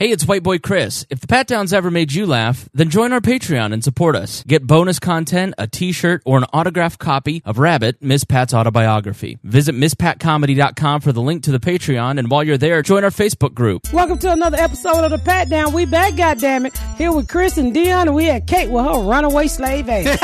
Hey, it's White Boy Chris. If the Pat Downs ever made you laugh, then join our Patreon and support us. Get bonus content, a t-shirt, or an autographed copy of Rabbit, Miss Pat's autobiography. Visit MissPatComedy.com for the link to the Patreon, and while you're there, join our Facebook group. Welcome to another episode of the Pat Down. We back, goddammit. Here with Chris and Dion, and we had Kate with her runaway slave ass.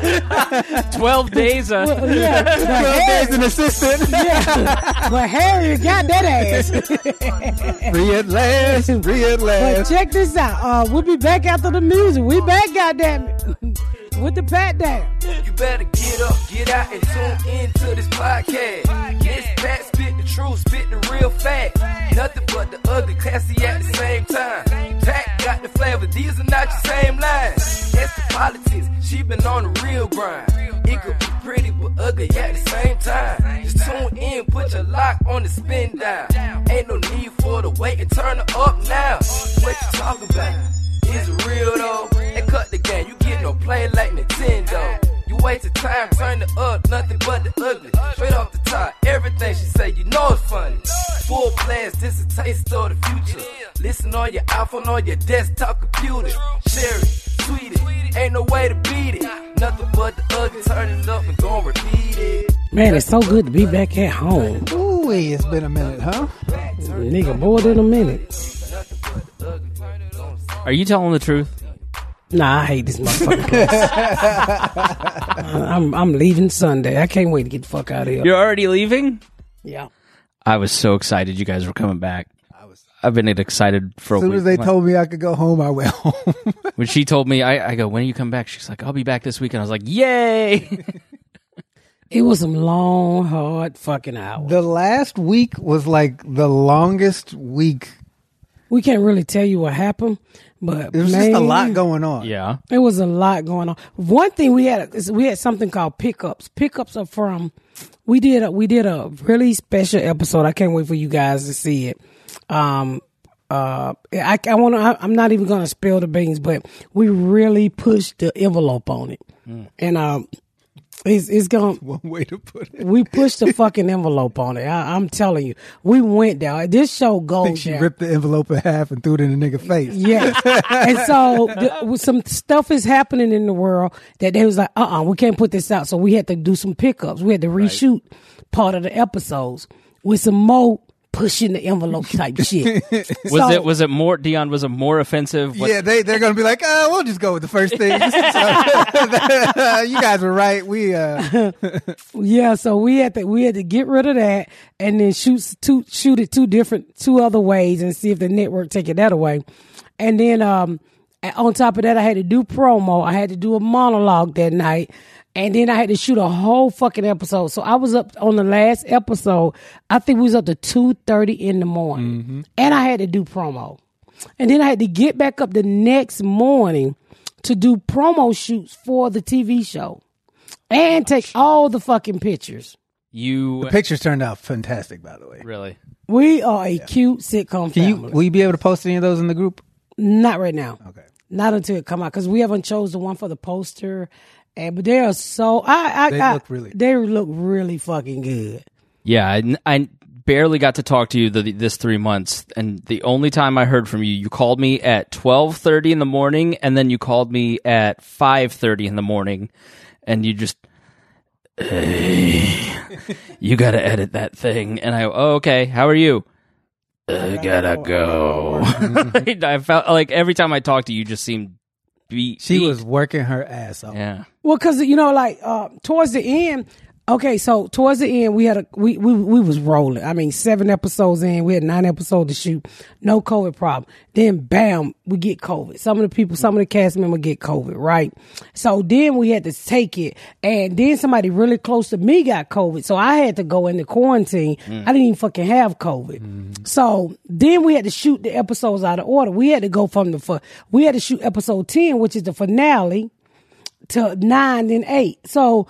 12 days, uh, Well, yeah, but Harry, an assistant. yeah, but Harry got that ass. Free at last, free at But check this out. Uh, we'll be back after the music. We back, goddammit, with the Pat Down. You better get up, get out, and tune in to this podcast. This Pat spit the truth, spit the real fact. Nothing but the ugly, classy at the same time. Pat got the flavor, these are not your same lines. That's the politics, she been on the real grind. It could be pretty but ugly at the same time. Just tune in, put your lock on the spin down. Ain't no need for the wait and turn it up now. What you talking about? Is real though? And cut the game, you get no play like Nintendo. You wasted time, turn it up, nothing but the ugly. Straight off the top, everything she say, you know it's funny. Full blast, this a taste of the future. Listen on your iPhone, on your desktop computer. Share it, tweet it, ain't no way to beat it. Nothing but the ugly, turn it up and gon' repeat it. Man, it's so good to be back at home. Ooh, it's been a minute, huh? Nigga, more than a minute. are you telling the truth? Nah, I hate this motherfucker. place. I'm I'm leaving Sunday. I can't wait to get the fuck out of here. You're already leaving? Yeah. I was so excited you guys were coming back. I've been excited for As a soon week. as they told me I could go home, I went home. when she told me, I, I go, when are you come back? She's like, I'll be back this weekend. I was like, yay! It was some long, hard fucking hours. the last week was like the longest week. we can't really tell you what happened, but There was man, just a lot going on. yeah. It was a lot going on. One thing we had is we had something called pickups. Pickups are from we did a we did a really special episode. I can't wait for you guys to see it. Um uh I I want to I'm not even going to spill the beans, but we really pushed the envelope on it. And um it's it's going One way to put it. we pushed the fucking envelope on it. I, I'm telling you, we went down. This show goes. I think she there. ripped the envelope in half and threw it in the nigga face. Yeah. and so the, with some stuff is happening in the world that they was like, uh uh we can't put this out. So we had to do some pickups. We had to reshoot part of the episodes with some more pushing the envelope type shit. Was So- it was it more Dion? Was it more offensive? What- Yeah, they they're gonna be like, oh, we'll just go with the first thing. So, you guys were right. We uh, Yeah, so we had to we had to get rid of that and then shoot two shoot it two different two other ways and see if the network take it that away. And then um on top of that I had to do promo. I had to do a monologue that night. And then I had to shoot a whole fucking episode. So I was up on the last episode. I think we was up to two thirty in the morning. Mm-hmm. And I had to do promo. And then I had to get back up the next morning to do promo shoots for the TV show and take all the fucking pictures. You the pictures turned out fantastic, by the way. really? We are a cute sitcom Can you family. will you be able to post any of those in the group? Not right now. Okay. Not until it come out because we haven't chose the one for the poster. And but they are so I I They I- look really- they look really fucking good. Yeah, I, I barely got to talk to you the, this three months, and the only time I heard from you, you called me at twelve thirty in the morning, and then you called me at five thirty in the morning, and you just. Hey, you gotta edit that thing, and I. Oh, okay. How are you? I gotta go. I felt like every time I talked to you, you just seemed beat. She beat. was working her ass off. Yeah. Well, because you know, like uh, towards the end. Okay, so towards the end, we had a we we we was rolling. I mean, seven episodes in, we had nine episodes to shoot, no COVID problem. Then, bam, we get COVID. Some of the people, some of the cast members get COVID, right? So then we had to take it, and then somebody really close to me got COVID, so I had to go into quarantine. I didn't even fucking have COVID. So then we had to shoot the episodes out of order. We had to go from the we had to shoot episode ten, which is the finale to nine and eight. So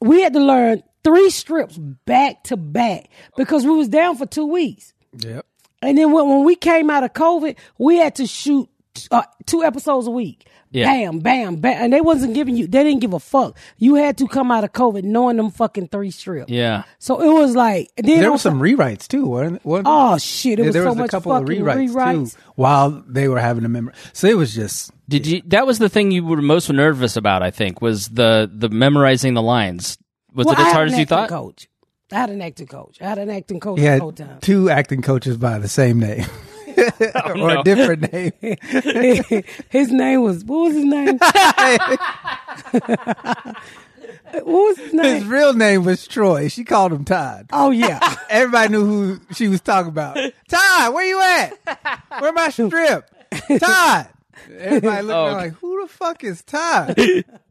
we had to learn three strips back to back because we was down for two weeks. Yep. And then when, when we came out of COVID, we had to shoot uh, two episodes a week. Yeah. Bam, bam, bam, and they wasn't giving you. They didn't give a fuck. You had to come out of COVID knowing them fucking three strips. Yeah. So it was like then There on were some rewrites too, weren't, wasn't there? Oh shit! It Yeah, was there so was a much couple of fucking rewrites, rewrites. too while they were having a member. So it was just Did you? That was the thing you were most nervous about. I think was the the memorizing the lines. Was Well, it I as had hard an as you acting thought? Coach. I had an acting coach. I had an acting coach he the whole time. two acting coaches by the same name Oh, or no. a different name. his name was what was his name? what was his His real name was Troy. She called him Todd. Oh yeah, Everybody knew who she was talking about. Todd, where you at? Where my strip? Todd. Everybody looking Oh, at her like, who the fuck is Todd?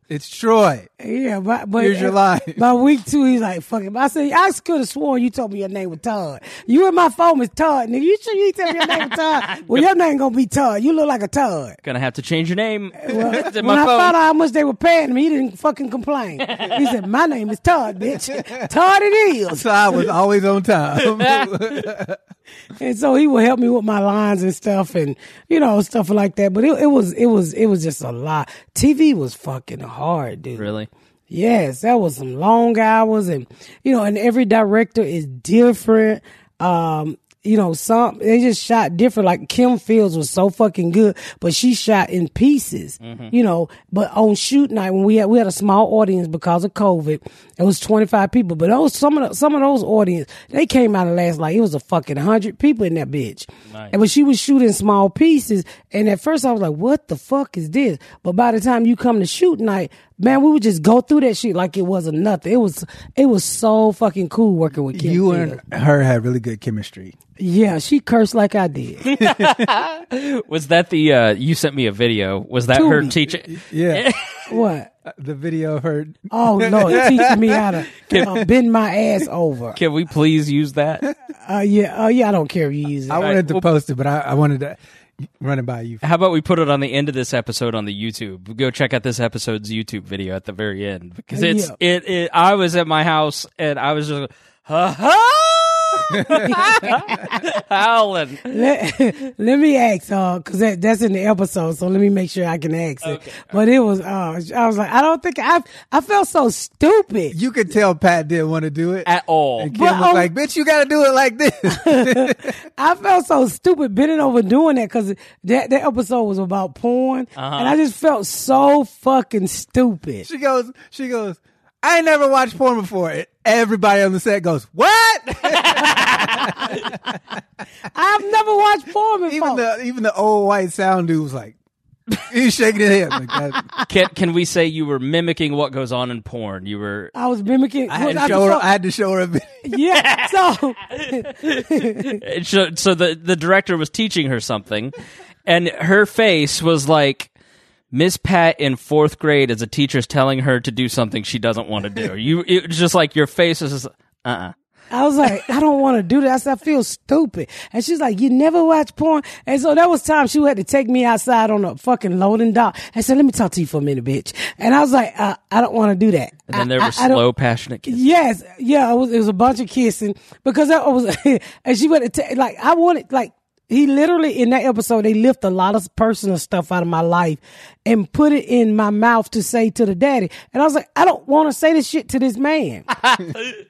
It's Troy. yeah. But, but Here's your line. By week two, he's like, "Fuck it." I said, "I could have sworn you told me your name was Todd. You in my phone is Todd. Nigga, you sure you tell me your name was Todd? Well, your name gonna be Todd. You look like a Todd." Gonna have to change your name. it's in when my I phone. found out how much they were paying him, he didn't fucking complain. He said, "My name is Todd, bitch. Todd it is." Todd was always on time. And so he would help me with my lines and stuff, and you know stuff like that. But it, it was it was it was just a lot. TV was fucking hard, dude. really? Yes, that was some long hours, and you know, and every director is different. Um, you know, some they just shot different. Like Kim Fields was so fucking good, but she shot in pieces. Mm-hmm. You know, but on shoot night when we had we had a small audience because of COVID, it was twenty five people. But those some of the, some of those audience they came out of last like it was a fucking hundred people in that bitch. And but she was shooting small pieces, and at first I was like, "What the fuck is this?" But by the time you come to shoot night, man, we would just go through that shit like it wasn't nothing. It was it was so fucking cool working with Kim. you Fields. and her had really good chemistry. yeah, she cursed like I did. Was that the? uh You sent me a video. Was that her teaching? Yeah. what? the video of her. Oh Lord, teaching me how to uh, bend my ass over. Can we please use that? Uh, yeah, oh yeah, I don't care if you use it. I wanted to post it, but I, I wanted to run it by you. How about we put it on the end of this episode on the YouTube? Go check out this episode's YouTube video at the very end because it's Yeah. it, it. I was at my house and I was just ha ha howling. let, let me ask, uh, cause that, that's in the episode, so let me make sure I can ask it. But it was, uh, I was like, I don't think I, I felt so stupid. You could tell Pat didn't want to do it. At all. and Kim But, was um, like, bitch, you got to do it like this. I felt so stupid bending over doing that because that, that episode was about porn, and I just felt so fucking stupid. she goes, she goes, I ain't never watched porn before. And Everybody on the set goes, what? I've never watched porn before. even the even the old white sound dude was like, he's shaking his head. Like that. Can can we say you were mimicking what goes on in porn? You were I was mimicking. I had, to show her, I had to show her a video. yeah, so It so the the director was teaching her something, and her face was like Miss Pat in fourth grade as a teacher's telling her to do something she doesn't want to do. You it's just like your face is just uh uh I was like, I don't want to do that. I said, I feel stupid. And she's like, you never watch porn? And so that was time she had to take me outside on a fucking loading dock and said, let me talk to you for a minute, bitch. And I was like, uh, I don't want to do that. And then there I- was I- I slow, passionate kisses. Yes, yeah, it was, it was a bunch of kissing because I was, and she went to like I wanted like he literally in that episode they lift a lot of personal stuff out of my life and put it in my mouth to say to the daddy, and I was like, I don't want to say this shit to this man,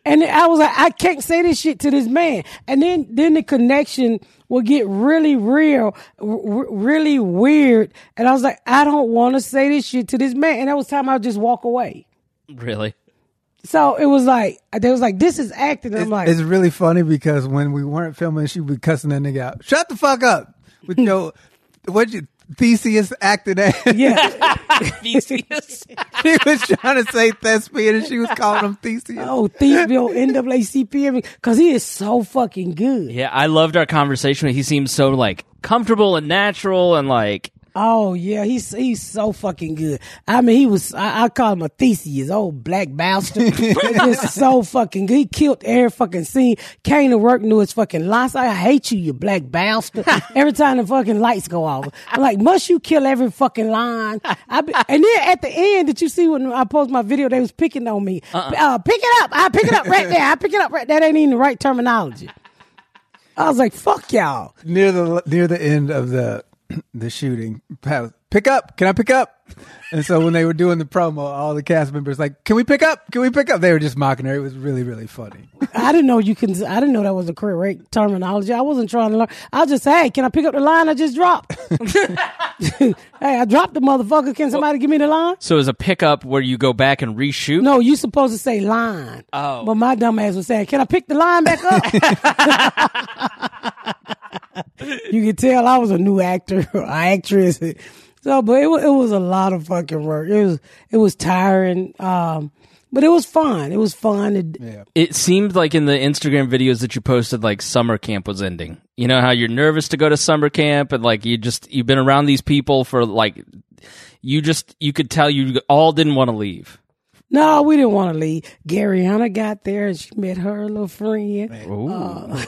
and I was like, I can't say this shit to this man, and then then the connection will get really real, r- really weird, and I was like, I don't want to say this shit to this man, and that was time I would just walk away. Really? So it was like they was like, "This is acting." I'm like, it's really funny because when we weren't filming, she would be cussing that nigga out. Shut the fuck up with hmm. your what you Theseus acting at. "Yeah, Theseus. he was trying to say thespian and she was calling him Theseus. oh, Thieville NAACP," because he is so fucking good. yeah, I loved our conversation. He seemed so like comfortable and natural and like Oh yeah, he's he's so fucking good. I mean, he was. I, I call him a Theseus, old black bastard. Just so fucking good. He killed every fucking scene. Came to work, knew his fucking lines. I hate you, you black bastard. every time the fucking lights go off, I'm like, must you kill every fucking line? I be, and then at the end, did you see when I post my video? They was picking on me. uh pick it up. I pick it up right there. I pick it up right. That ain't even the right terminology. I was like, fuck y'all. Near the near the end of the the shooting, pick up. Can I pick up? And so when they were doing the promo, all the cast members like, "Can we pick up? Can we pick up?" They were just mocking her. It was really really funny. I didn't know you can. I didn't know that was a correct terminology. I wasn't trying to learn. I was just, say, hey, can I pick up the line I just dropped? hey, I dropped the motherfucker. Can somebody give me the line? So is a pickup where you go back and reshoot? No, you supposed to say line. Oh. But my dumb ass was saying, can I pick the line back up? you can tell I was a new actor or actress. So, but it, it was a lot of fucking work. It was, it was tiring. Um, but it was fun. It was fun. It, Yeah. It seemed like in the Instagram videos that you posted, like summer camp was ending. You know how you're nervous to go to summer camp, and like you just you've been around these people for like you just you could tell you all didn't want to leave. No, we didn't want to leave. Garyana got there and she met her little friend.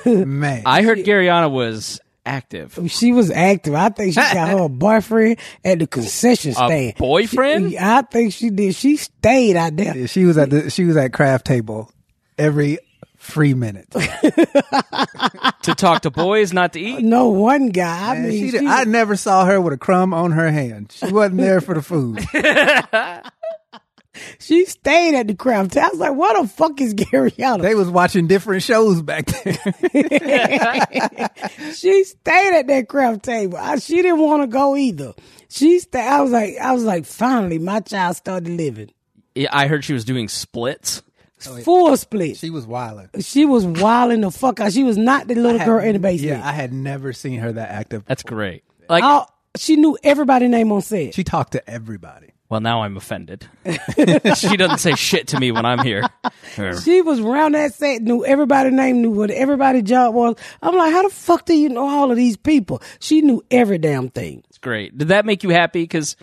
Man, I heard Garyana was active. Oh, she was active. I think she got her a boyfriend at the concession stand. boyfriend? She- I think she did. She stayed out there. Yeah, she was at the she was at craft table every free minute. to talk to boys, not to eat. No one guy. I Man, mean, she she, did- I never saw her with a crumb on her hand. She wasn't there for the food. she stayed at the craft. Table. I was like, what the fuck is Garyana? They was watching different shows back there. she stayed at that craft table. I, she didn't want to go either. She stayed. I was like, I was like, finally, my child started living. Yeah, I heard she was doing splits. Oh, Full split. she was wilding. She was wilding the fuck out. She was not the little girl in the basement. Yeah, I had never seen her that active. That's great. Like, All- she knew everybody's name on set. She talked to everybody. Well, now I'm offended. she doesn't say shit to me when I'm here. She was around that set, knew everybody's name, knew what everybody's job was. I'm like, how the fuck do you know all of these people? She knew every damn thing. It's great. Did that make you happy? Because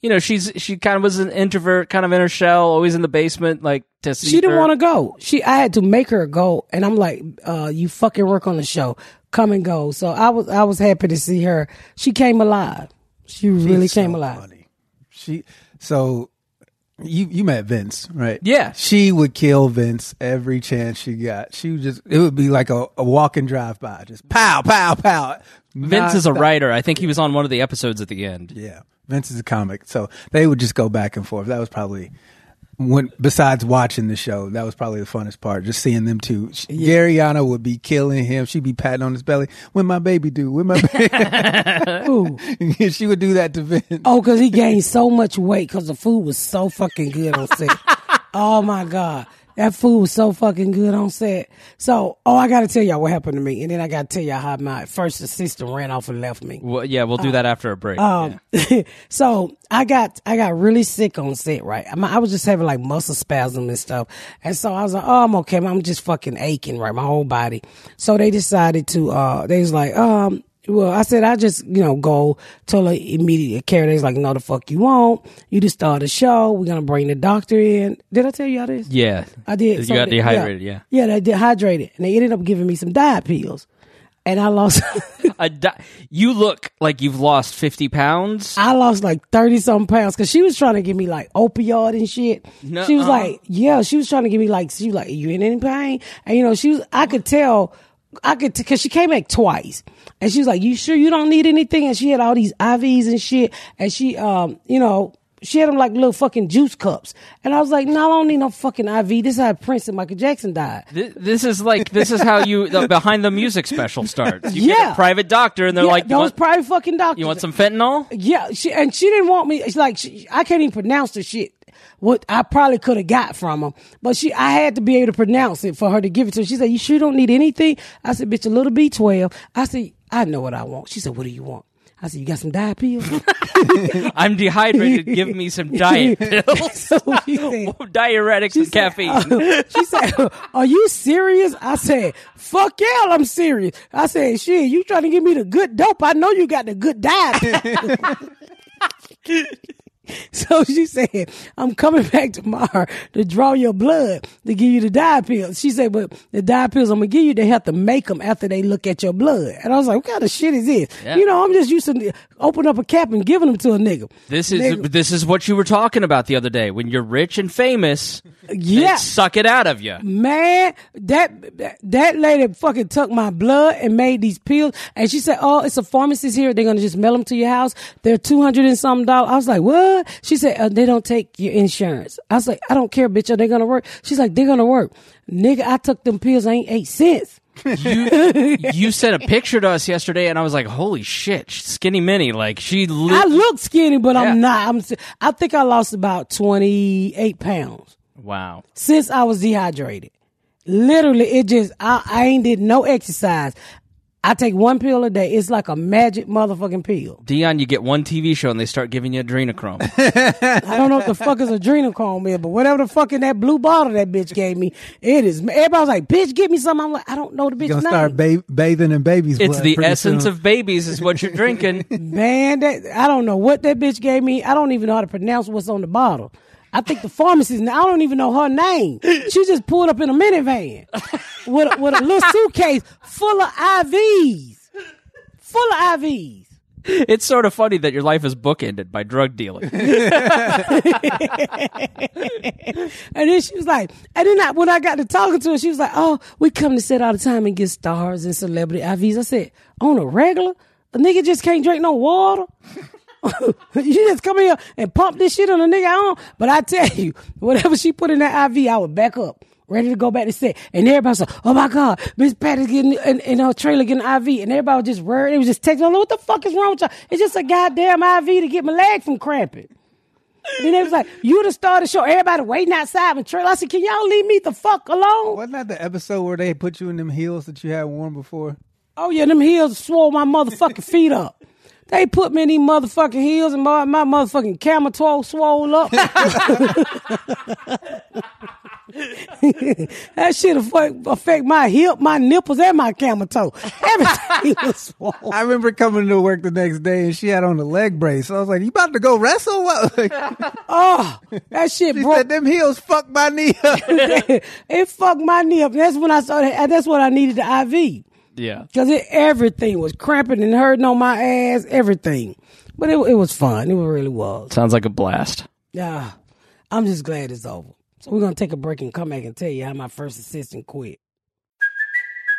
you know she's she kind of was an introvert, kind of in her shell, always in the basement. Like to see She didn't want to go. She, I had to make her go, and I'm like, uh, you fucking work on the show, come and go. So I was, I was happy to see her. She came alive. She really She's so came alive. funny. She so you you met Vince, right? Yeah. She would kill Vince every chance she got. She would just it would be like a, a walk and drive by, just pow, pow, pow. Vince is a writer. I think he was on one of the episodes at the end. Yeah. Vince is a comic. So they would just go back and forth. That was probably when besides watching the show, that was probably the funnest part. Just seeing them two. Garyana would be killing him. She'd be patting on his belly. When my baby do? When my baby? Ooh. she would do that to Vince. Oh, because he gained so much weight because the food was so fucking good on set. oh my God. That food was so fucking good on set. So, oh, I got to tell y'all what happened to me. And then I got to tell y'all how my first assistant ran off and left me. Well, yeah, we'll do that after a break. Um, so I got I got really sick on set, right? I, I was just having like muscle spasm and stuff, and so I was like, "Oh, I'm okay. I'm just fucking aching, right? My whole body." So they decided to. uh They was like, "Um, well," I said, "I just you know go to the immediate care." They was like, "No, the fuck you won't. You just start the show. We're gonna bring the doctor in." Did I tell you all this? yeah, I did. You So got they- dehydrated. Yeah, yeah, they dehydrated, and they ended up giving me some diet pills, and I lost. A di- you look like you've lost fifty pounds. I lost like 30 something pounds because she was trying to give me like opioid and shit. Nuh-uh. She was like, yeah, she was trying to give me like, she was like, Are you in any pain? And you know, she was, I could tell, I could, cause she came back twice and she was like, you sure you don't need anything? And she had all these IVs and shit. And she, um, you know, she had them like little fucking juice cups. And I was like, no, I don't need no fucking IV. This is how Prince and Michael Jackson died. Th- This is like this is how you the behind the music special starts. You get a private doctor, and they're yeah, like, those want, private fucking doctors. you want some fentanyl? Yeah, she and she didn't want me. It's like she, I can't even pronounce the shit. What I probably could have got from her, but she I had to be able to pronounce it for her to give it to. her. She said, "You sure don't need anything?" I said, "Bitch, a little B 12 I said, "I know what I want." She said, "What do you want?" I said, "You got some diet pills." I'm dehydrated. Give me some diet pills, so said, diuretics, and said, caffeine. uh, she said, "Are you serious?" I said, "Fuck yeah, I'm serious." I said, "Shit, you trying to give me the good dope? I know you got the good diet." So she said, I'm coming back tomorrow to draw your blood to give you the dye pills. She said, but the dye pills I'm going to give you, they have to make them after they look at your blood. And I was like, what kind of shit is this? Yeah. You know, I'm just used to open up a cap and giving them to a nigga. This is Nigga. this is what you were talking about the other day. When you're rich and famous, Yeah. suck it out of you. Man, that that- lady fucking took my blood and made these pills. And she said, "Oh, it's a pharmacist here. They're gonna just mail them to your house. They're two hundred and some dollars." I was like, "What?" She said, uh, "They don't take your insurance." I was like, "I don't care, bitch. Are they gonna work?" She's like, "They're gonna work." Nigga, I took them pills. I ain't eight cents. You you sent a picture to us yesterday, and I was like, "Holy shit, skinny Minnie!" Like she. Li- I look skinny, but Yeah. I'm not. I'm. I think I lost about twenty eight pounds. wow. since I was dehydrated. Literally, it just I, I ain't did no exercise. I take one pill a day. It's like a magic motherfucking pill. Dion, you get one TV show and they start giving you adrenochrome. I don't know what the fuck is adrenochrome is, but whatever the fuck in that blue bottle that bitch gave me, it is. Everybody's like, "Bitch, give me some." I'm like, I don't know the bitch You're name. gonna start ba- bathing in babies. it's blood the pretty essence soon. of babies, is what you're drinking. Man, that I don't know what that bitch gave me. I don't even know how to pronounce what's on the bottle. I think the pharmacist. I don't even know her name. She just pulled up in a minivan with a, with a little suitcase full of IVs, full of IVs. it's sort of funny that your life is bookended by drug dealing. And then she was like, and then I, when I got to talking to her, she was like, "Oh, we come to set all the time and get stars and celebrity IVs." I said, "On a regular, a nigga just can't drink no water." you just come here and pump this shit on a nigga on. But I tell you, whatever she put in that IV, I would back up, ready to go back to set. And everybody's like, oh my God, Miss Patty's getting in, in her trailer getting an IV. And everybody was just worried. They was just texting, what the fuck is wrong with y'all? It's just a goddamn IV to get my leg from cramping. then they was like, you the star of the show. Everybody waiting outside the trailer. I said, can y'all leave me the fuck alone? Wasn't that the episode where they put you in them heels that you had worn before? Oh yeah, them heels swole my motherfucking feet up. They put me in these motherfucking heels and my, my motherfucking camel toe swole up. that shit affect, affect my hip, my nipples, and my camel toe. Everything was swole. I remember coming to work the next day and she had on a leg brace. So I was like, "You about to go wrestle?" What? Like, Oh, that shit she broke. said, "Them heels fucked my knee up." it fucked my knee up. That's when I started. That's what I needed the IV. Yeah. Cause it everything was cramping and hurting on my ass, everything. But it it was fun. It really was. Sounds like a blast. Yeah, I'm just glad it's over. So we're gonna take a break and come back and tell you how my first assistant quit.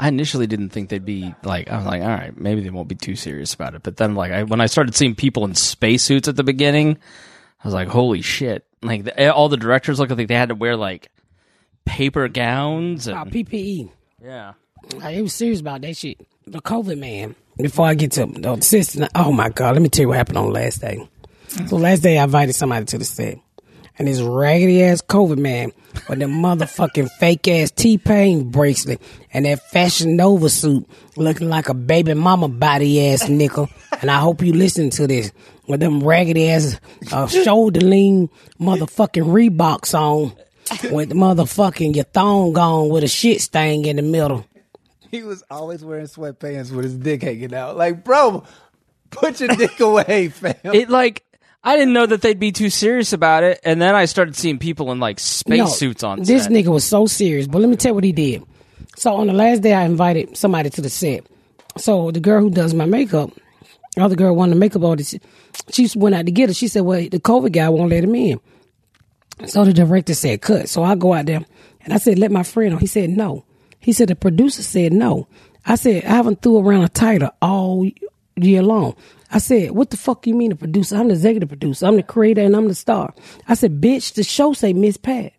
I initially didn't think they'd be like. I was like, all right, maybe they won't be too serious about it. But then, like, I, when I started seeing people in spacesuits at the beginning, I was like, holy shit! Like, the, all the directors looked like they had to wear like paper gowns. And, Uh, PPE. yeah. Like, it was serious about that shit. The COVID man. Before I get to the assistant, oh my god, let me tell you what happened on last day. So last day I invited somebody to the set. And this raggedy ass COVID man with the motherfucking fake ass T Pain bracelet and that Fashion Nova suit looking like a baby mama body ass nickel. And I hope you listen to this with them raggedy ass uh, shoulder lean motherfucking Reeboks on with the motherfucking your thong gone with a shit stain in the middle. he was always wearing sweatpants with his dick hanging out. Like, bro, put your dick away, fam. It like I didn't know that they'd be too serious about it, and then I started seeing people in like spacesuits on set. This set. nigga was so serious. But let me tell you what he did. So on the last day, I invited somebody to the set. So the girl who does my makeup, the other girl wanted a makeup artist. She went out to get her. She said, "Well, the COVID guy won't let him in." So the director said, "Cut." So I go out there and I said, "Let my friend on." He said, "No." He said the producer said no. I said, "I haven't threw around a title all year long." I said, "What the fuck you mean the producer? I'm the executive producer. I'm the creator and I'm the star." I said, "Bitch, the show say Miss Pat."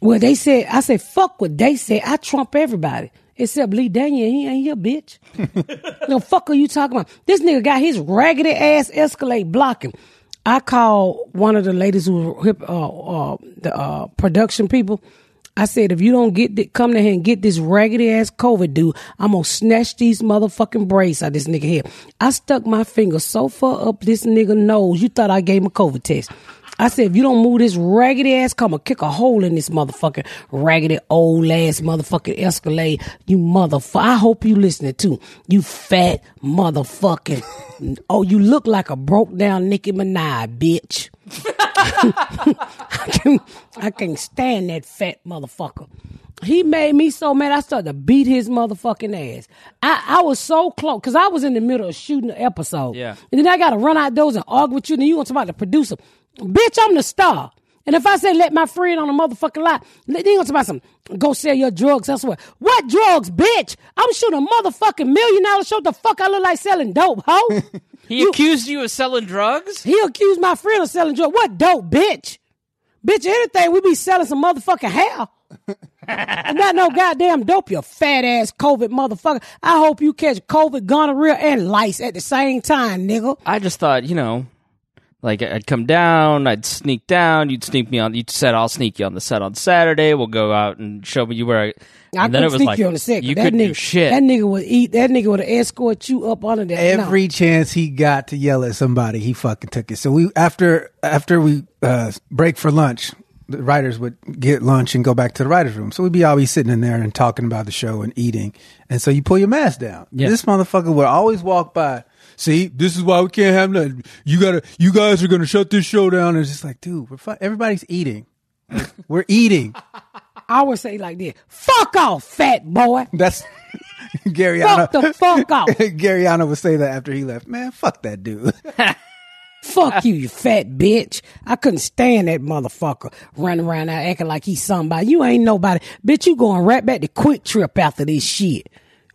Well, they said, I said, fuck what they said. I trump everybody. Except Lee Daniel, he ain't here, bitch. the fuck are you talking about? This nigga got his raggedy ass Escalade blocking. I called one of the ladies who were hip, uh, uh, the uh, production people. I said, if you don't get th- come to here and get this raggedy ass COVID dude, I'm gonna snatch these motherfucking braids out this nigga head. I stuck my finger so far up this nigga nose, you thought I gave him a COVID test. I said, if you don't move this raggedy ass, come and kick a hole in this motherfucking raggedy old ass motherfucking Escalade. You motherfucker. I hope you listening too. You fat motherfucking. oh, you look like a broke down Nicki Minaj, bitch. I, can, I can't stand that fat motherfucker. He made me so mad. I started to beat his motherfucking ass. I, I was so close because I was in the middle of shooting the episode. Yeah. And then I got to run outdoors and argue with you. And then you want somebody to produce them. Bitch, I'm the star. And if I say let my friend on a motherfucking lot, then you want somebody some go sell your drugs elsewhere. What drugs, bitch? I'm shooting a motherfucking million dollar show. The fuck I look like selling dope, hoe? He accused you of selling drugs? He accused my friend of selling drugs. What dope, bitch? Bitch, anything, we be selling some motherfucking hair. Not no goddamn dope, you fat ass COVID motherfucker. I hope you catch COVID, gonorrhea, and lice at the same time, nigga. I just thought, you know, like I'd come down, I'd sneak down, you'd sneak me on. You said I'll sneak you on the set on Saturday. We'll go out and show me you where. I, I and then couldn't it was sneak like you on the set. 'cause you that couldn't nigga, do shit. That nigga would eat. That nigga would escort you up under that. no. Every chance he got to yell at somebody, he fucking took it. So we after after we uh, break for lunch, the writers would get lunch and go back to the writers' room. So we'd be always sitting in there and talking about the show and eating. And so you pull your mask down. Yeah. This motherfucker would always walk by. See, this is why we can't have nothing. You gotta, you guys are gonna shut this show down. And it's just like, dude, we're fi- everybody's eating. We're eating. I would say like this: "Fuck off, fat boy. That's Gary. Fuck the fuck off. Garyana would say that after he left. Man, fuck that dude. Fuck you, you fat bitch. I couldn't stand that motherfucker running around there acting like he's somebody. You ain't nobody. Bitch, you going right back to QuikTrip after this shit.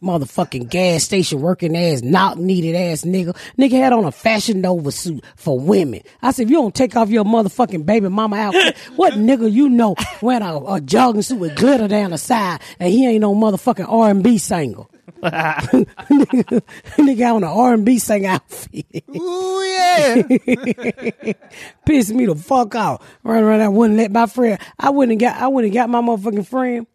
Motherfucking gas station working ass, not needed ass nigga. Nigga had on a fashion Nova suit for women. I said, if you don't take off your motherfucking baby mama outfit, what nigga you know wearing a, a jogging suit with glitter down the side and he ain't no motherfucking R&B singer. nigga, nigga on an R&B singer outfit. Ooh yeah. pissed me the fuck off. Run around, I wouldn't let my friend. I wouldn't got. I wouldn't got my motherfucking friend.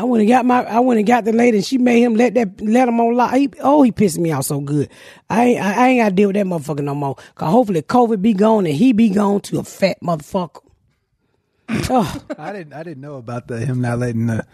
I wouldn't got my. I wouldn't got the lady, and she made him let that let him on lock. He, oh, he pissed me off so good. I ain't. I, I ain't got to deal with that motherfucker no more. Cause hopefully COVID be gone and he be gone to a fat motherfucker. oh, I didn't. I didn't know about the him not letting the.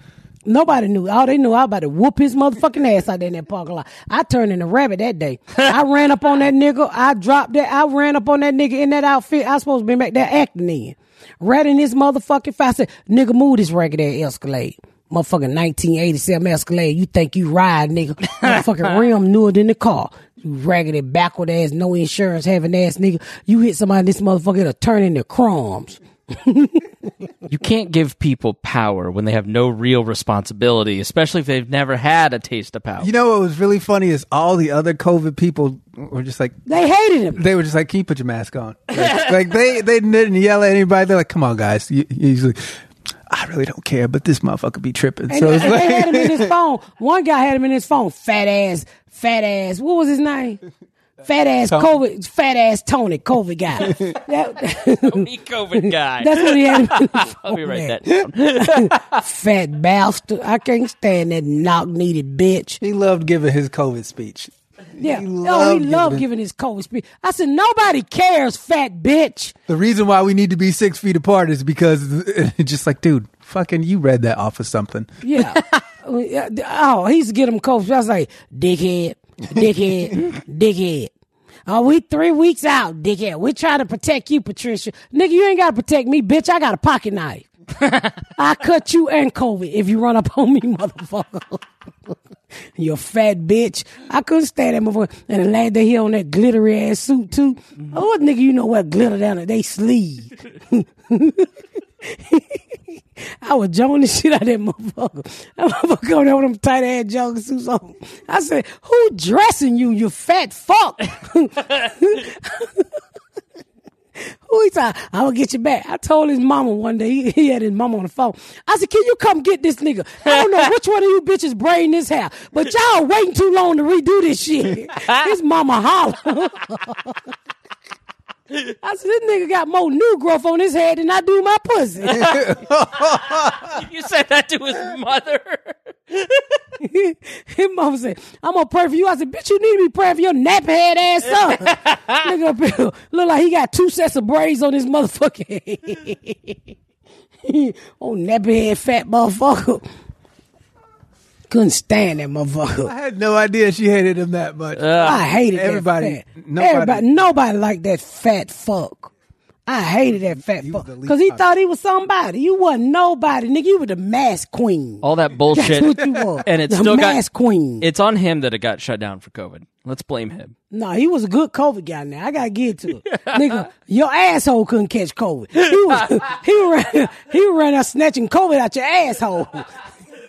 nobody knew. All they knew, I was about to whoop his motherfucking ass out there in that parking lot. I turned into rabbit that day. I ran up on that nigga. I dropped that. I ran up on that nigga in that outfit. I supposed to be back there acting in. Right in this motherfucking face. I said, nigga, move this ragged ass Escalade. Motherfucking 1987 Escalade. You think you ride, nigga. Motherfucking rim newer than the car. You raggedy, backward ass, no insurance having ass nigga. You hit somebody, this motherfucker, it'll turn into crumbs. You can't give people power when they have no real responsibility, especially if they've never had a taste of power. You know what was really funny is all the other COVID people were just like They hated him. they were just like, "Can you put your mask on?" Like, like, they they didn't yell at anybody. They're like, "Come on, guys." You, he's like, "I really don't care, but this motherfucker be tripping." And, so it's and they had him in his phone. One guy had him in his phone. Fat ass, fat ass. What was his name? Fat ass COVID, fat ass Tony, COVID guy. That- Tony COVID guy. that's what he had. Him in his Let phone me write at. that down. Fat bastard. I can't stand that knock needed bitch. he loved giving his COVID speech. Yeah. He oh, he loved loved giving- giving his COVID speech. I said, nobody cares, fat bitch. The reason why we need to be six feet apart is because it's just like, dude, fucking, you read that off of something. Yeah. oh, he used to get him coached. I was like, dickhead, dickhead, dickhead. Oh, we three weeks out, dickhead. We trying to protect you, Patricia. Nigga, you ain't got to protect me, bitch. I got a pocket knife. I cut you and COVID if you run up on me, motherfucker. you fat bitch. I couldn't stand that motherfucker. And the lad that he on that glittery ass suit too. Mm-hmm. Oh, what nigga you know what glitter down at they sleeve. I was joning the shit out of that motherfucker. That motherfucker on there with them tight ass jogging suits on. I said, who dressing you, you fat fuck? Who he talking? I will get you back. I told his mama one day, he, he had his mama on the phone. I said, can you come get this nigga? I don't know which one of you bitches braiding this hair, but y'all waiting too long to redo this shit. his mama holler. I said, this nigga got more new growth on his head than I do my pussy. You said that to his mother. His mama said, I'm gonna pray for you. I said, bitch, you need to be praying for your nap head ass son. nigga up here look like he got two sets of braids on his motherfucking head. oh, nappy head fat motherfucker. Couldn't stand that motherfucker. I had no idea she hated him that much. I hated everybody- that fat. nobody- everybody, nobody liked that fat fuck. I hated that fat He fuck was the least because he thought he was somebody. You wasn't nobody, nigga. You were the mask queen. All that That's bullshit. what you were. and it's the still mask got queen. It's on him that it got shut down for COVID. Let's blame him. No, he was a good COVID guy. Now I gotta get to it, nigga. Your asshole couldn't catch COVID. He was he ran he ran out snatching COVID out your asshole.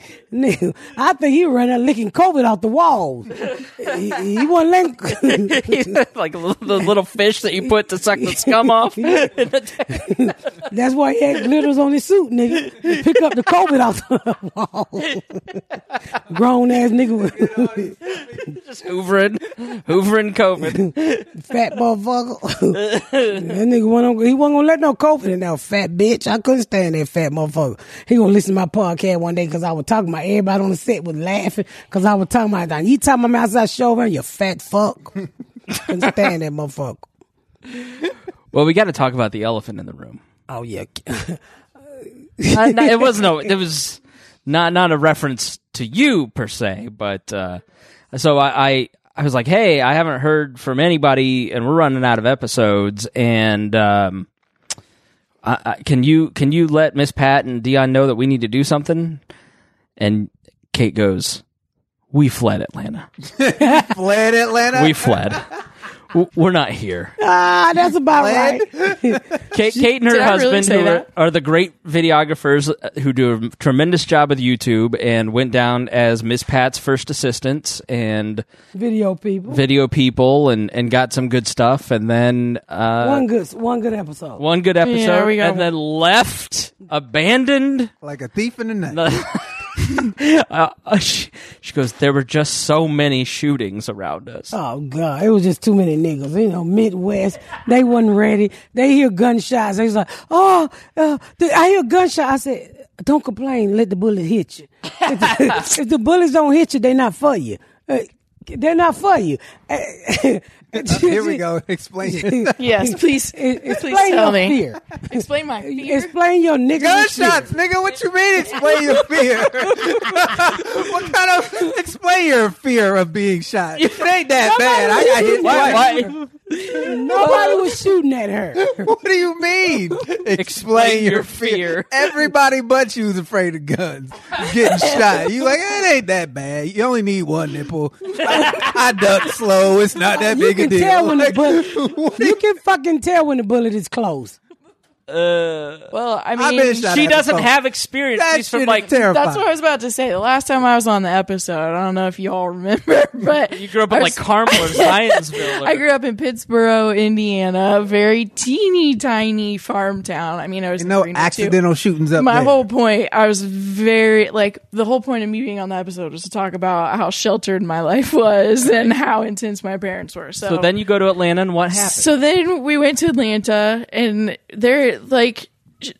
nigga, I think he ran out licking COVID out the walls. He, he wasn't letting. like the little fish that you put to suck the scum off. That's why he had glitters on his suit, nigga. To pick up the COVID out the wall. Grown ass nigga, Just hoovering, hoovering COVID. fat motherfucker. that nigga wasn't, he wasn't gonna let no COVID in that fat bitch. I couldn't stand that fat motherfucker. He gonna listen to my podcast one day because I was talking about everybody on the set was laughing because I was talking about that. You talking about me outside show, man, you fat fuck. couldn't stand that motherfucker. Well, we got to talk about the elephant in the room. Oh yeah. Uh, no, it was no, it was not not a reference to you per se, but uh, so I, I I was like, hey, I haven't heard from anybody, and we're running out of episodes, and um, I, I, can you can you let Miss Pat and Dion know that we need to do something? And Kate goes, we fled Atlanta. Fled Atlanta. We fled. W- We're not here. ah, that's about right. Kate, Kate and her Did I really husband, say who are, that? are the great videographers uh, who do a tremendous job with YouTube, and went down as Miss Pat's first assistants and Video people. video people, and, and got some good stuff, and then uh, one good one good episode. one good episode, Yeah, we got and then left, abandoned. like a thief in the night. uh, uh, she, she goes, there were just so many shootings around us. Oh God, it was just too many niggas. You know, Midwest, they wasn't ready. They hear gunshots. They was like, "Oh, uh, I hear gunshot." I said, "Don't complain. Let the bullet hit you. If the, bullets don't hit you, they're not for you. Uh, they're not for you." Uh, here we go. Explain. Yes, please, Explain please tell your me. fear. Explain my fear. Explain your nigga. Gunshots, nigga. What you mean? Explain your fear. what kind of explain your fear of being shot? It ain't that bad. I got hit Why, twice. why, Nobody was shooting at her. What do you mean? Explain, your your fear. fear. Everybody but you you's afraid of guns. Getting shot. You like it ain't that bad. You only need one nipple. I duck slow. It's not that You big deal. tell when the bullet. You can fucking tell when the bullet is close. Uh, well, I I've mean, been shot she at doesn't before. have experience. That She's from shit like terrifying. that's what I was about to say. The last time I was on the episode, I don't know if you all remember, but you grew up I in was- like Carmel or Zionsville. Or, I grew up in Pittsboro, Indiana, a very teeny tiny farm town. I mean, I was in no Reno, too. accidental shootings up My there. whole point, I was very like the whole point of me being on the episode was to talk about how sheltered my life was and how intense my parents were. So, so then you go to Atlanta, and what happened? so then we went to Atlanta, and there, like,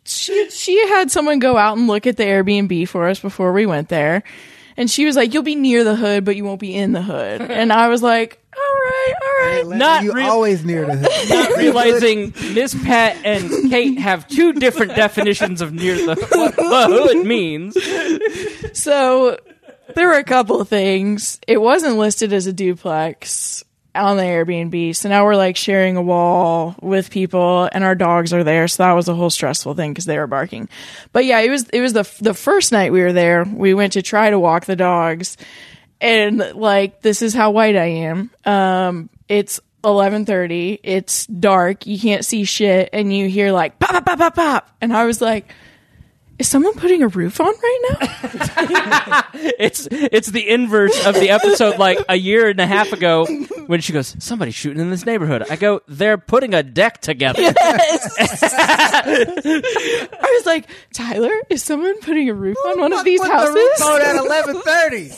she she had someone go out and look at the Airbnb for us before we went there, and she was like, "You'll be near the hood, but you won't be in the hood." And I was like, "All right, all right." Atlanta, Not you real- always near the hood. Not realizing Miss Pat and Kate have two different definitions of near the hood what the hood means. So there were a couple of things. It wasn't listed as a duplex on the Airbnb. So now we're like sharing a wall with people and our dogs are there. So that was a whole stressful thing because they were barking. But yeah, it was, it was the, the first night we were there. We went to try to walk the dogs and like, this is how white I am. Um, it's 1130. It's dark. You can't see shit and you hear like pop, pop, pop, pop, pop. And I was like, is someone putting a roof on right now? It's it's the inverse of the episode like a year and a half ago when she goes, Somebody's shooting in this neighborhood. I go, They're putting a deck together. I was like, Tyler, is someone putting a roof on one of these Put the roof houses? on at eleven thirty.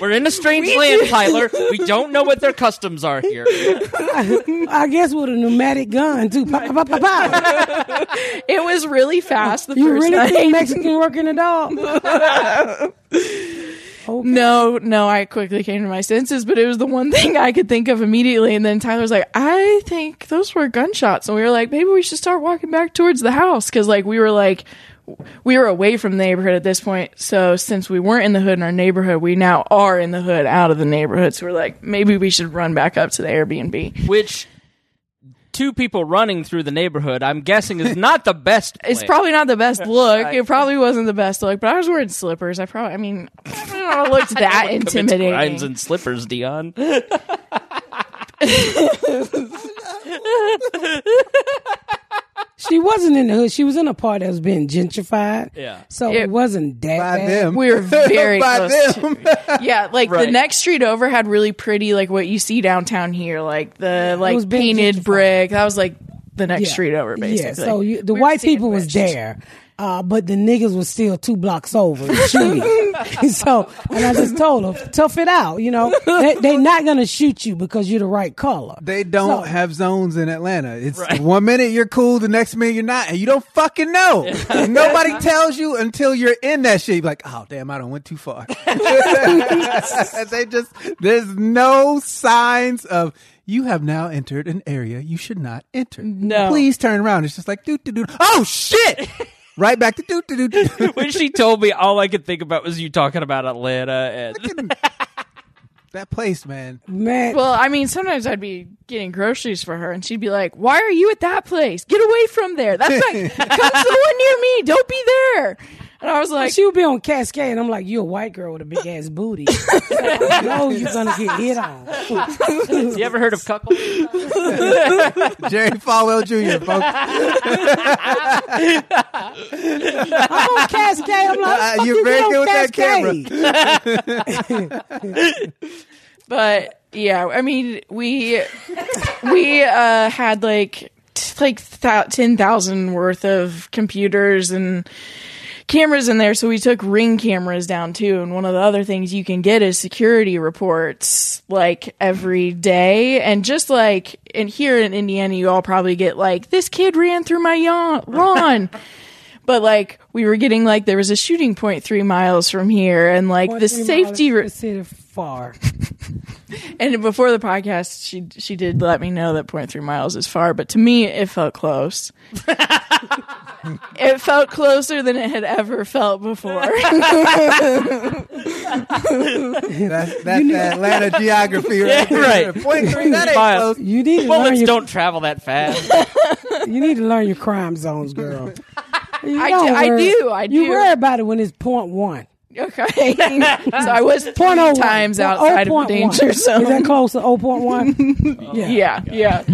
We're in a strange land, Tyler. We don't know what their customs are here. I guess with a pneumatic gun too. Pow, pow, pow, pow. It was really fast the You first really night. think Mexican working a dog? No, no, I quickly came to my senses, but it was the one thing I could think of immediately. And then Tyler was like, I think those were gunshots. And we were like, maybe we should start walking back towards the house. Cause like we were like, we were away from the neighborhood at this point. So since we weren't in the hood in our neighborhood, we now are in the hood out of the neighborhood. So we're like, maybe we should run back up to the Airbnb. Which two people running through the neighborhood, I'm guessing, is not the best. It's probably not the best look. It probably wasn't the best look, but I was wearing slippers. I probably, I mean, I don't know, looked that Commits intimidating. Crimes and slippers, Dion. She wasn't in the hood. She was in a part that was being gentrified. Yeah. So It- it, wasn't that By bad. them. We were very By close them. Yeah, like the next street over had really pretty, like what you see downtown here, like the like was painted gentrified. brick. That was like the next Yeah. street over, basically. Yeah, so you, the We white people was sandwiched. there, uh, but the niggas was still two blocks over shooting. so, and I just told them, tough it out. You know, they, they not gonna shoot you because you're the right color. They don't So- have zones in Atlanta. It's one minute you're cool, the next minute you're not, and you don't fucking know. Nobody tells you until you're in that shit. You're like, oh damn, I don't went too far. they just there's no signs of you have now entered an area you should not enter. No. please turn around. It's just like doo doo doo. Oh shit! Right back to doo doo doo doo. when she told me, all I could think about was you talking about Atlanta and That place, man. Man, Well, I mean, sometimes I'd be getting groceries for her, and she'd be like, "Why are you at that place? Get away from there! That's like come to the one near me. Don't be there." And I was like, she would be on Cascade, and I'm like, you're a white girl with a big ass booty. I know you're gonna get hit on. you ever heard of cuckold? Jerry Falwell Jr. folks. I'm on Cascade. I'm like, Uh, you're you very on good with that Cascade? but yeah, I mean, we we uh, had like t- like th- ten thousand worth of computers and cameras in there, so we took ring cameras down too. And one of the other things you can get is security reports like every day, and just like and here in Indiana, you all probably get like this kid ran through my yawn- lawn. But like we were getting like there was a shooting point three miles from here, and like the safety. miles Re- to city far. and before the podcast, she she did let me know that 0.3 miles is far, but to me, it felt close. it felt closer than it had ever felt before. That's, that's the Atlanta geography, right? there. right. Point three. That ain't Miles. close. You need to learn Bullets your, don't travel that fast. you need to learn your crime zones, girl. You I don't do- I do, You worry about it when it's point one. okay, so I was three Point oh one. times Point- outside of 0.1. the danger So, Is that zone. close to 0.1? yeah. Yeah, yeah,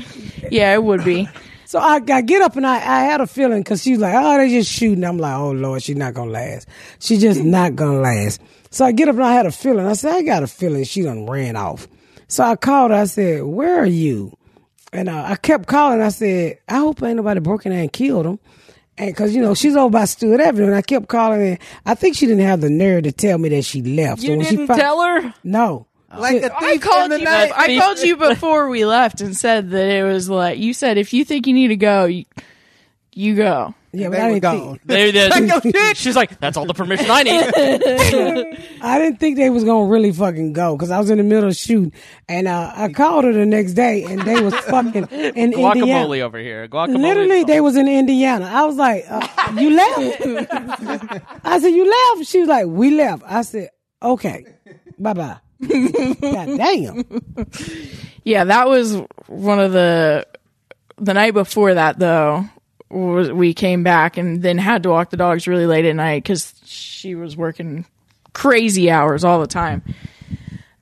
yeah. It would be. So I, I get up and I, I had a feeling because she's like, oh, they just shooting. I'm like, oh Lord, she's not gonna last. She's just not gonna last. So I get up and I had a feeling. I said, I got a feeling she done ran off. So I called her. I said, where are you? And uh, I kept calling. I said, I hope ain't nobody broken and killed him. And cause you know she's over by Stewart Avenue, and I kept calling. And I think she didn't have the nerve to tell me that she left. You when she didn't fin- tell her? No. Oh. Like a I thief in called the you. night. I called you before we left and said that it was like you said. If you think you need to go, you, you go. Yeah, but They I were didn't gone. think. They did. She's like, that's all the permission I need. I didn't think they was gonna really fucking go because I was in the middle of shooting, and uh, I called her the next day, and they was fucking in Indiana. Guacamole over here. Guacamole. Literally, they was in Indiana. I was like, uh, "You left?" I said, "You left?" She was like, "We left." I said, "Okay, bye bye." God damn! Yeah, that was one of the the night before that though. Was, we came back and then had to walk the dogs really late at night because she was working crazy hours all the time.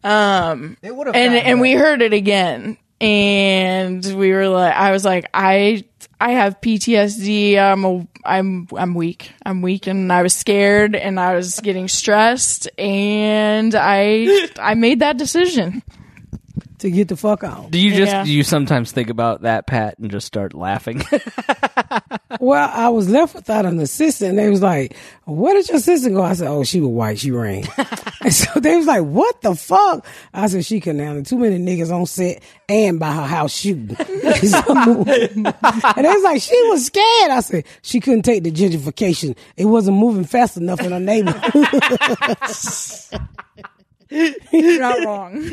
Um, it would have and and we heard it again. And we were like i was like i i have ptsd i'm a i'm i'm weak. I'm weak. And i was scared and i was getting stressed. And i i made that decision To get the fuck out. Do you just Yeah. do you sometimes think about that, Pat, and just start laughing? well, I was left without an assistant. And they was like, "Where did your assistant go?" I said, "Oh, she was white. She ran." and so they was like, "What the fuck?" I said, "She couldn't handle too many niggas on set and by her house shooting." So- and they was like, "She was scared." I said, "She couldn't take the gentrification. It wasn't moving fast enough in her neighborhood." You're not wrong.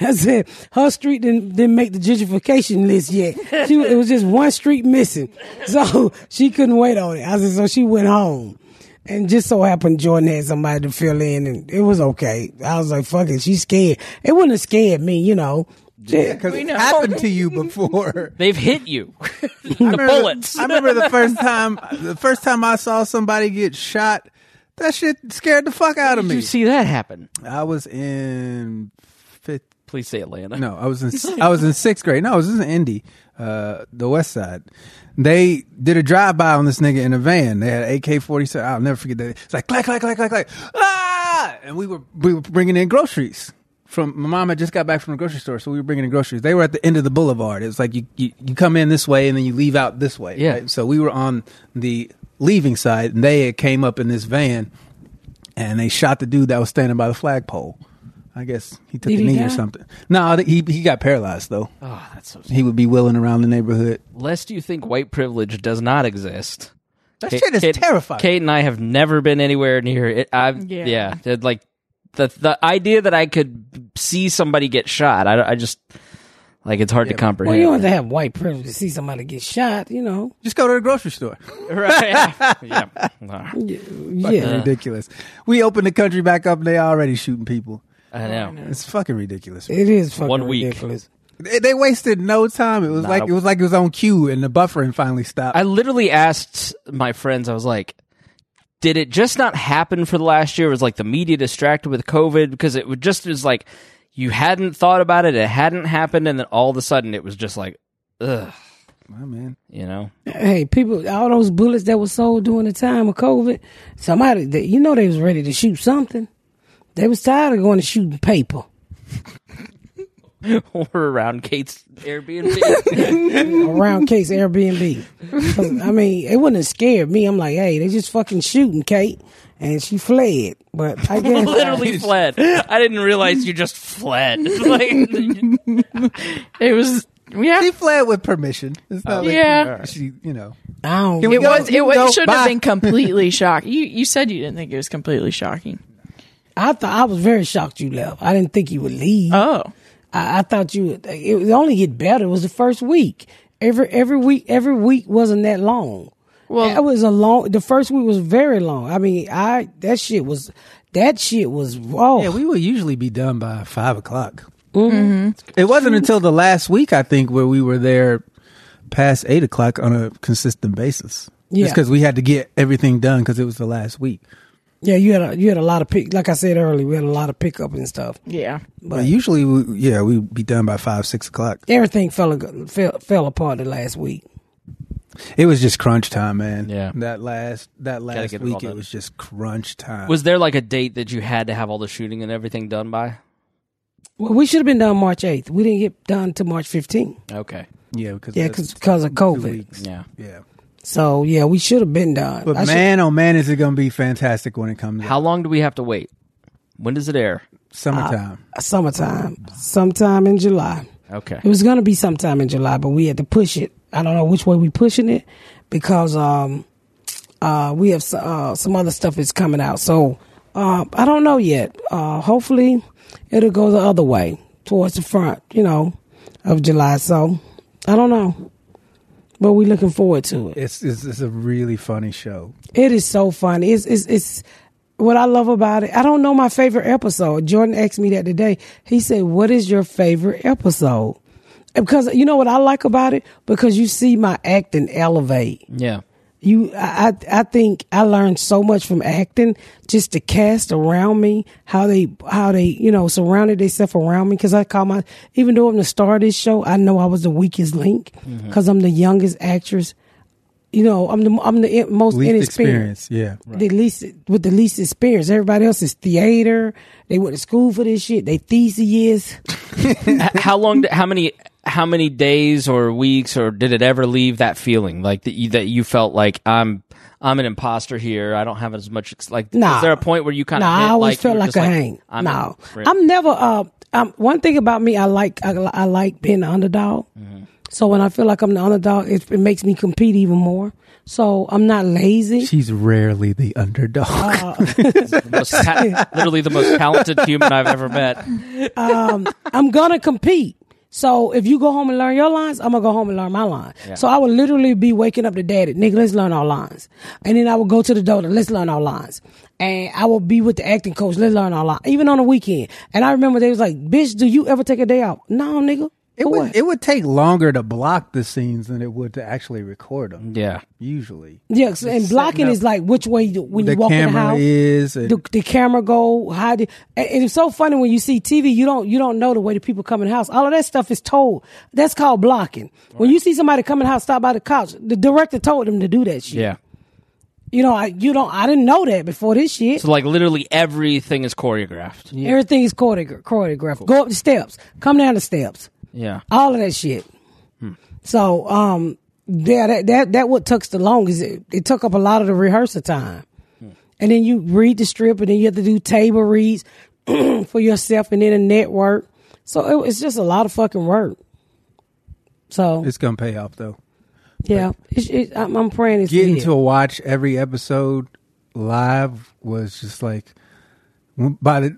I said her street didn't didn't make the gentrification list yet. She, it was just one street missing, so she couldn't wait on it. I said so she went home, and just so happened Jordan had somebody to fill in, and it was okay. I was like, "Fuck it," she's scared. It wouldn't have scared me, you know. Yeah, Because it happened to you before. They've hit you. the remember- bullets. I remember the first time. The first time I saw somebody get shot, that shit scared the fuck out of Did me. you see that happen? I was in fifth. Please say Atlanta. No, I was in I was in sixth grade. No, I was in Indy, uh, the West Side. They did a drive by on this nigga in a van. They had AK forty seven. I'll never forget that. It's like clack clack clack clack clack. Ah! And we were we were bringing in groceries. From my mom had just got back from the grocery store, so we were bringing in groceries. They were at the end of the boulevard. It was like you you, you come in this way and then you leave out this way. Yeah. right? So we were on the leaving side, and they had came up in this van, and they shot the dude that was standing by the flagpole. I guess he took Did a he knee die? or something. No, he he got paralyzed though. Oh, that's so. He would be wheeling around the neighborhood. Lest you think white privilege does not exist. That Kate- shit is Kate- terrifying. Kate and I have never been anywhere near it. I've Yeah. yeah, it, like the the idea that I could see somebody get shot. I, I just like it's hard to well, comprehend. you don't have to have white privilege to see somebody get shot, you know. Just go to the grocery store. right? yeah. Ah, Yeah, ridiculous. We opened the country back up, and they already shooting people. I know. It's fucking ridiculous. it is fucking One week. ridiculous. They, they wasted no time. It was Not like a- it was like it was on cue, and the buffering finally stopped. I literally asked my friends. I was like, "Did it just not happen for the last year? Was like the media distracted with COVID because it would just was like you hadn't thought about it, it hadn't happened, and then all of a sudden it was just like, ugh, My man. you know." Hey, people, all those bullets that were sold during the time of COVID, somebody, they, you know, they was ready to shoot something. They was tired of going to shooting paper. or around Kate's Airbnb. around Kate's Airbnb. I mean, it wouldn't have scared me. I'm like, hey, they just fucking shooting Kate, and she fled. But I guess Literally fled. I didn't realize you just fled. like, It was yeah. She fled with permission. It's not like Yeah. Uh, she, you know. I don't. It go? was. It, was, can it should Bye. have been completely shocking. You you said you didn't think it was completely shocking. I thought I was very shocked you left. I didn't think you would leave. Oh, I, I thought you. It would only get better. It was the first week. Every every week every week wasn't that long. Well- that was a long. The first week was very long. I mean, I that shit was that shit was oh Yeah, we would usually be done by five o'clock. Mm-hmm. It wasn't until the last week, I think, where we were there past eight o'clock on a consistent basis. Yeah. Because we had to get everything done because it was the last week. Yeah. You had a you had a lot of pick. Like I said earlier, we had a lot of pickup and stuff. yeah. But usually, we, yeah, we'd be done by five, six o'clock. Everything fell fell, fell apart the last week. It was just crunch time, man. Yeah. That last that last get it week, it was just crunch time. was there like a date that you had to have all the shooting and everything done by? Well, we should have been done March eighth. We didn't get done to March fifteenth. Okay. yeah, because Yeah, because of two COVID. weeks. Yeah. Yeah. So yeah, we should have been done. But I should- man, oh man, is it going to be fantastic when it comes How out. long do we have to wait? When does it air? Summertime. summertime, sometime in July. Okay. It was gonna be sometime in July, but we had to push it. I don't know which way we pushing it because um uh we have uh, some other stuff is coming out. So uh, I don't know yet. Uh, hopefully it'll go the other way towards the front, you know, of July. So I don't know, but we're looking forward to it. it's, it's it's a really funny show. It is so funny. It's it's it's what I love about it. I don't know my favorite episode. Jordan asked me that today. He said, "What is your favorite episode?" Because you know what I like about it because you see my acting elevate. Yeah. You, I, I think I learned so much from acting. Just the cast around me, how they, how they, you know, surrounded themselves around me. Because I call my, even though I'm the star of this show, I know I was the weakest link mm-hmm. because I'm the youngest actress. You know, I'm the I'm the most Least inexperienced experience, yeah. the least with the least experience. Everybody else is theater. They went to school for this shit. They thesis years. How long? How many? how many days or weeks or did it ever leave that feeling like that you, that you felt like I'm I'm an imposter here. I don't have as much ex- like. Nah. Is there a point where you kind No, of? I always you felt like just a hang. I'm no, in- I'm never. Uh, um, one thing about me, I like I, I like being the underdog. Mm-hmm. So when I feel like I'm the underdog, it, it makes me compete even more. So I'm not lazy. She's rarely the underdog. Uh, the most ta- literally the most talented human I've ever met. I'm gonna compete. So if you go home and learn your lines, I'm gonna go home and learn my line. So I would literally be waking up to daddy, nigga, let's learn our lines. And then I would go to the doctor, let's learn our lines. And I would be with the acting coach, let's learn our lines. Even on the weekend. And I remember they was like, bitch, do you ever take a day out? No, nigga. It For would it would take longer to block the scenes than it would to actually record them. Yeah. Usually, Yes, and blocking is like which way you, when you walk in the house. is. and- the, the camera go how did and and it's so funny when you see TV you don't you don't know the way the people come in the house all of that stuff is told that's called blocking when you see somebody come in the house stop by the couch the director told them to do that shit Yeah. you know I you don't I didn't know that before this shit So like literally everything is choreographed. everything is choreographed choreographed go up the steps come down the steps Yeah. all of that shit. So um yeah that that that what took the longest. It, it took up a lot of the rehearsal time. And then you read the strip and then you have to do table reads for yourself and then a network. So it, it's just a lot of fucking work. So. It's gonna pay off though. yeah. It's, it, I'm, I'm praying it's Getting it. to watch every episode live was just like when- by the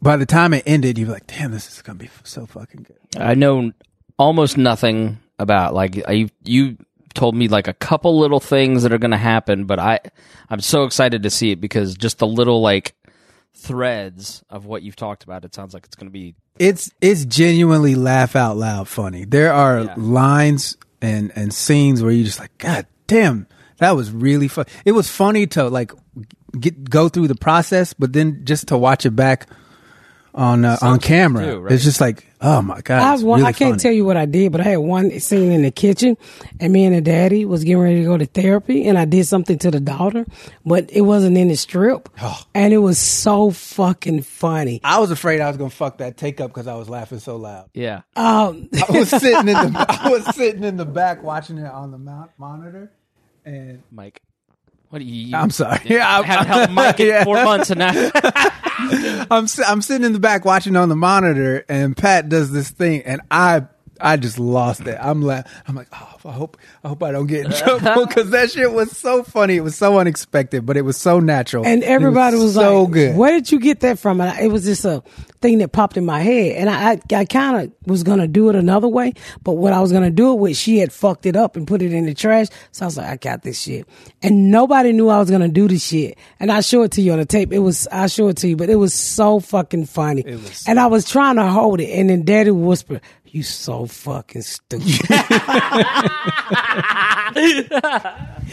by the time it ended, you're like, damn, this is gonna be so fucking good. I know almost nothing about like I you told me like a couple little things that are going to happen, but I I'm so excited to see it because just the little like threads of what you've talked about, it sounds like it's going to be it's it's genuinely laugh out loud funny. There are lines and and scenes where you're just like, God damn, that was really fun. It was funny to like get go through the process, but then just to watch it back on uh, on camera, too, right? it's just like, oh my god, I it's really I can't funny. tell you what I did, but I had one scene in the kitchen, and me and the daddy was getting ready to go to therapy, and I did something to the daughter, but it wasn't in the strip, Oh. and it was so fucking funny. I was afraid I was gonna fuck that take up because I was laughing so loud. yeah. Um, I was sitting in the I was sitting in the back watching it on the mount, monitor, and Mike. What do you? I'm sorry. Yeah, I haven't helped Mike in Yeah. four months, and now I'm I'm sitting in the back watching on the monitor, and Pat does this thing, and I I just lost it. I'm la- I'm like, oh, I hope I hope I don't get in trouble because that shit was so funny. It was so unexpected, but it was so natural, and everybody was, so like, good. "Where did you get that from?" And I, it was just a thing that popped in my head, and I I, I kind of was gonna do it another way, but what I was gonna do it with, she had fucked it up and put it in the trash. So I was like, "I got this shit," and nobody knew I was gonna do this shit. And I show it to you on the tape. It was I show it to you, but it was so fucking funny. and I was trying to hold it, and then Daddy would whisper. You so fucking stupid.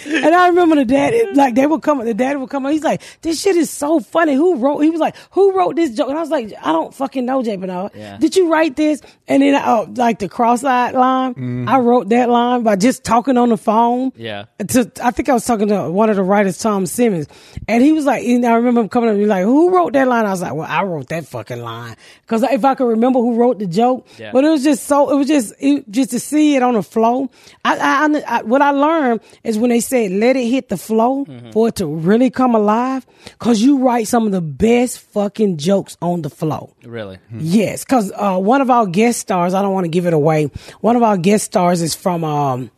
And I remember the dad, like they would come, the dad would come. He's like, "This shit is so funny. Who wrote?" He was like, "Who wrote this joke?" And I was like, "I don't fucking know, J. Bernard. Yeah. Did you write this?" And then, uh, like the cross-eyed line, I wrote that line by just talking on the phone. Yeah. To, I think I was talking to one of the writers, Tom Simmons, and he was like, and I remember him coming up and be like, "Who wrote that line?" I was like, "Well, I wrote that fucking line because if I could remember who wrote the joke, Yeah. but it was just so, it was just, it, just to see it on the flow. I, I, I, what I learned is when they said let it hit the flow for it to really come alive, because you write some of the best fucking jokes on the flow. really. Yes, because uh, one of our guest stars, I don't want to give it away. One of our guest stars is from um,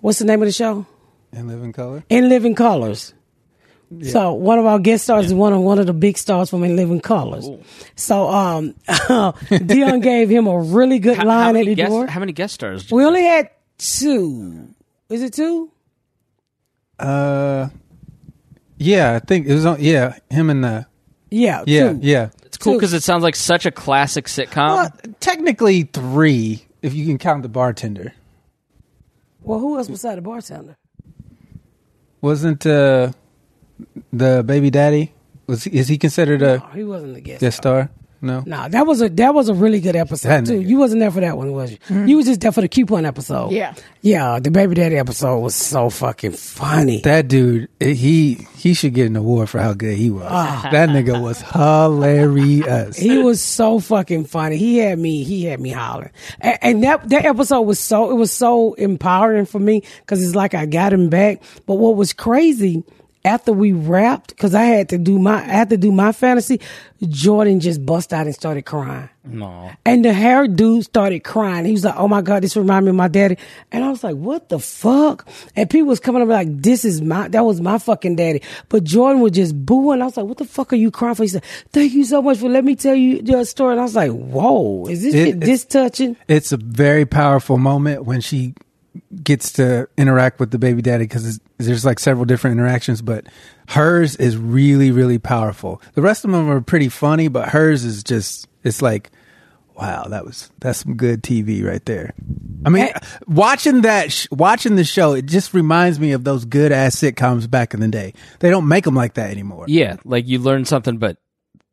what's the name of the show? and live in color. In Living Colors. So one of our guest stars is one of one of the big stars from In Living Colors. So um, Dion gave him a really good How, line how at many the guest, door. How many guest stars? We only had two. Is it two? Uh, yeah, I think it was on. Yeah, him and the Yeah, yeah two. yeah. It's cool because it sounds like such a classic sitcom. Well, technically three if you can count the bartender. Well, who else beside the bartender? Wasn't uh the baby daddy was is he considered a Oh, he wasn't the guest. guest star? No. Nah, that was a that was a really good episode That too. nigga. You wasn't there for that one, was you? You was just there for the coupon episode. Yeah. yeah. The baby daddy episode was so fucking funny. That dude, eh, he he should get an award for how good he was. that nigga was hilarious. He was so fucking funny. He had me. He had me hollering. And, and that that episode was so it was so empowering for me because it's like I got him back. But what was crazy after we wrapped because I had to do my I had to do my fantasy. Jordan just bust out and started crying. No. And the hair dude started crying. He was like, "Oh my god, this remind me of my daddy." And I was like, "What the fuck?" And people was coming up like, "This is my that was my fucking daddy." But Jordan was just booing. I was like, "What the fuck are you crying for?" He said, "Thank you so much for letting me tell you your story." And I was like, "Whoa, is this It- shit this touching?" It's a very powerful moment when she gets to interact with the baby daddy because there's like several different interactions, but hers is really, really powerful. The rest of them are pretty funny, but hers is just, it's like, wow, that was, that's some good TV right there. I mean, watching that, sh- watching the show, it just reminds me of those good ass sitcoms back in the day. They don't make them like that anymore. Yeah, like you learn something, but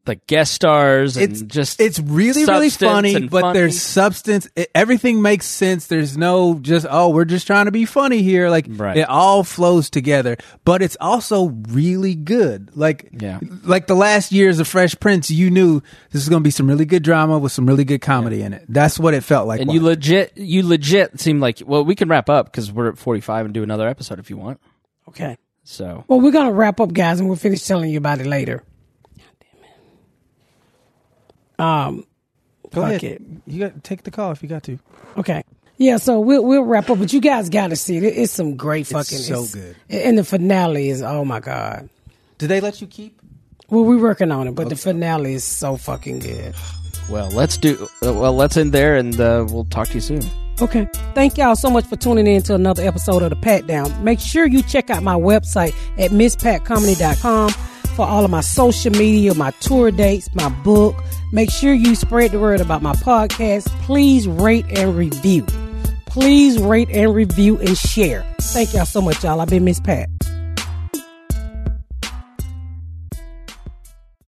like guest stars and it's just it's really really funny but funny. there's substance it, everything makes sense there's no just oh we're just trying to be funny here like Right. it all flows together but it's also really good like Yeah. like the last years of fresh prince you knew this is going to be some really good drama with some really good comedy in it that's what it felt like and you legit you legit seem like well we can wrap up because we're at 45 and do another episode if you want Okay. so Well, we're gonna wrap up, guys, and we'll finish telling you about it later. Um. go fuck ahead it. you got take the call if you got to Okay. Yeah, so we'll we'll wrap up, but you guys got to see it. It- It's some great fucking. It's so it's- good. And the finale is oh my god. did they let you keep Well, we're working on it, but the finale is so fucking good. well let's do uh, well let's end there and uh, we'll talk to you soon Okay. Thank y'all so much for tuning in to another episode of the Pat Down. Make sure you check out my website at mspatcomedy.com for all of my social media, my tour dates, my book. Make sure you spread the word about my podcast. Please rate and review. Please rate and review and share. Thank y'all so much, y'all. I've been Miss Pat.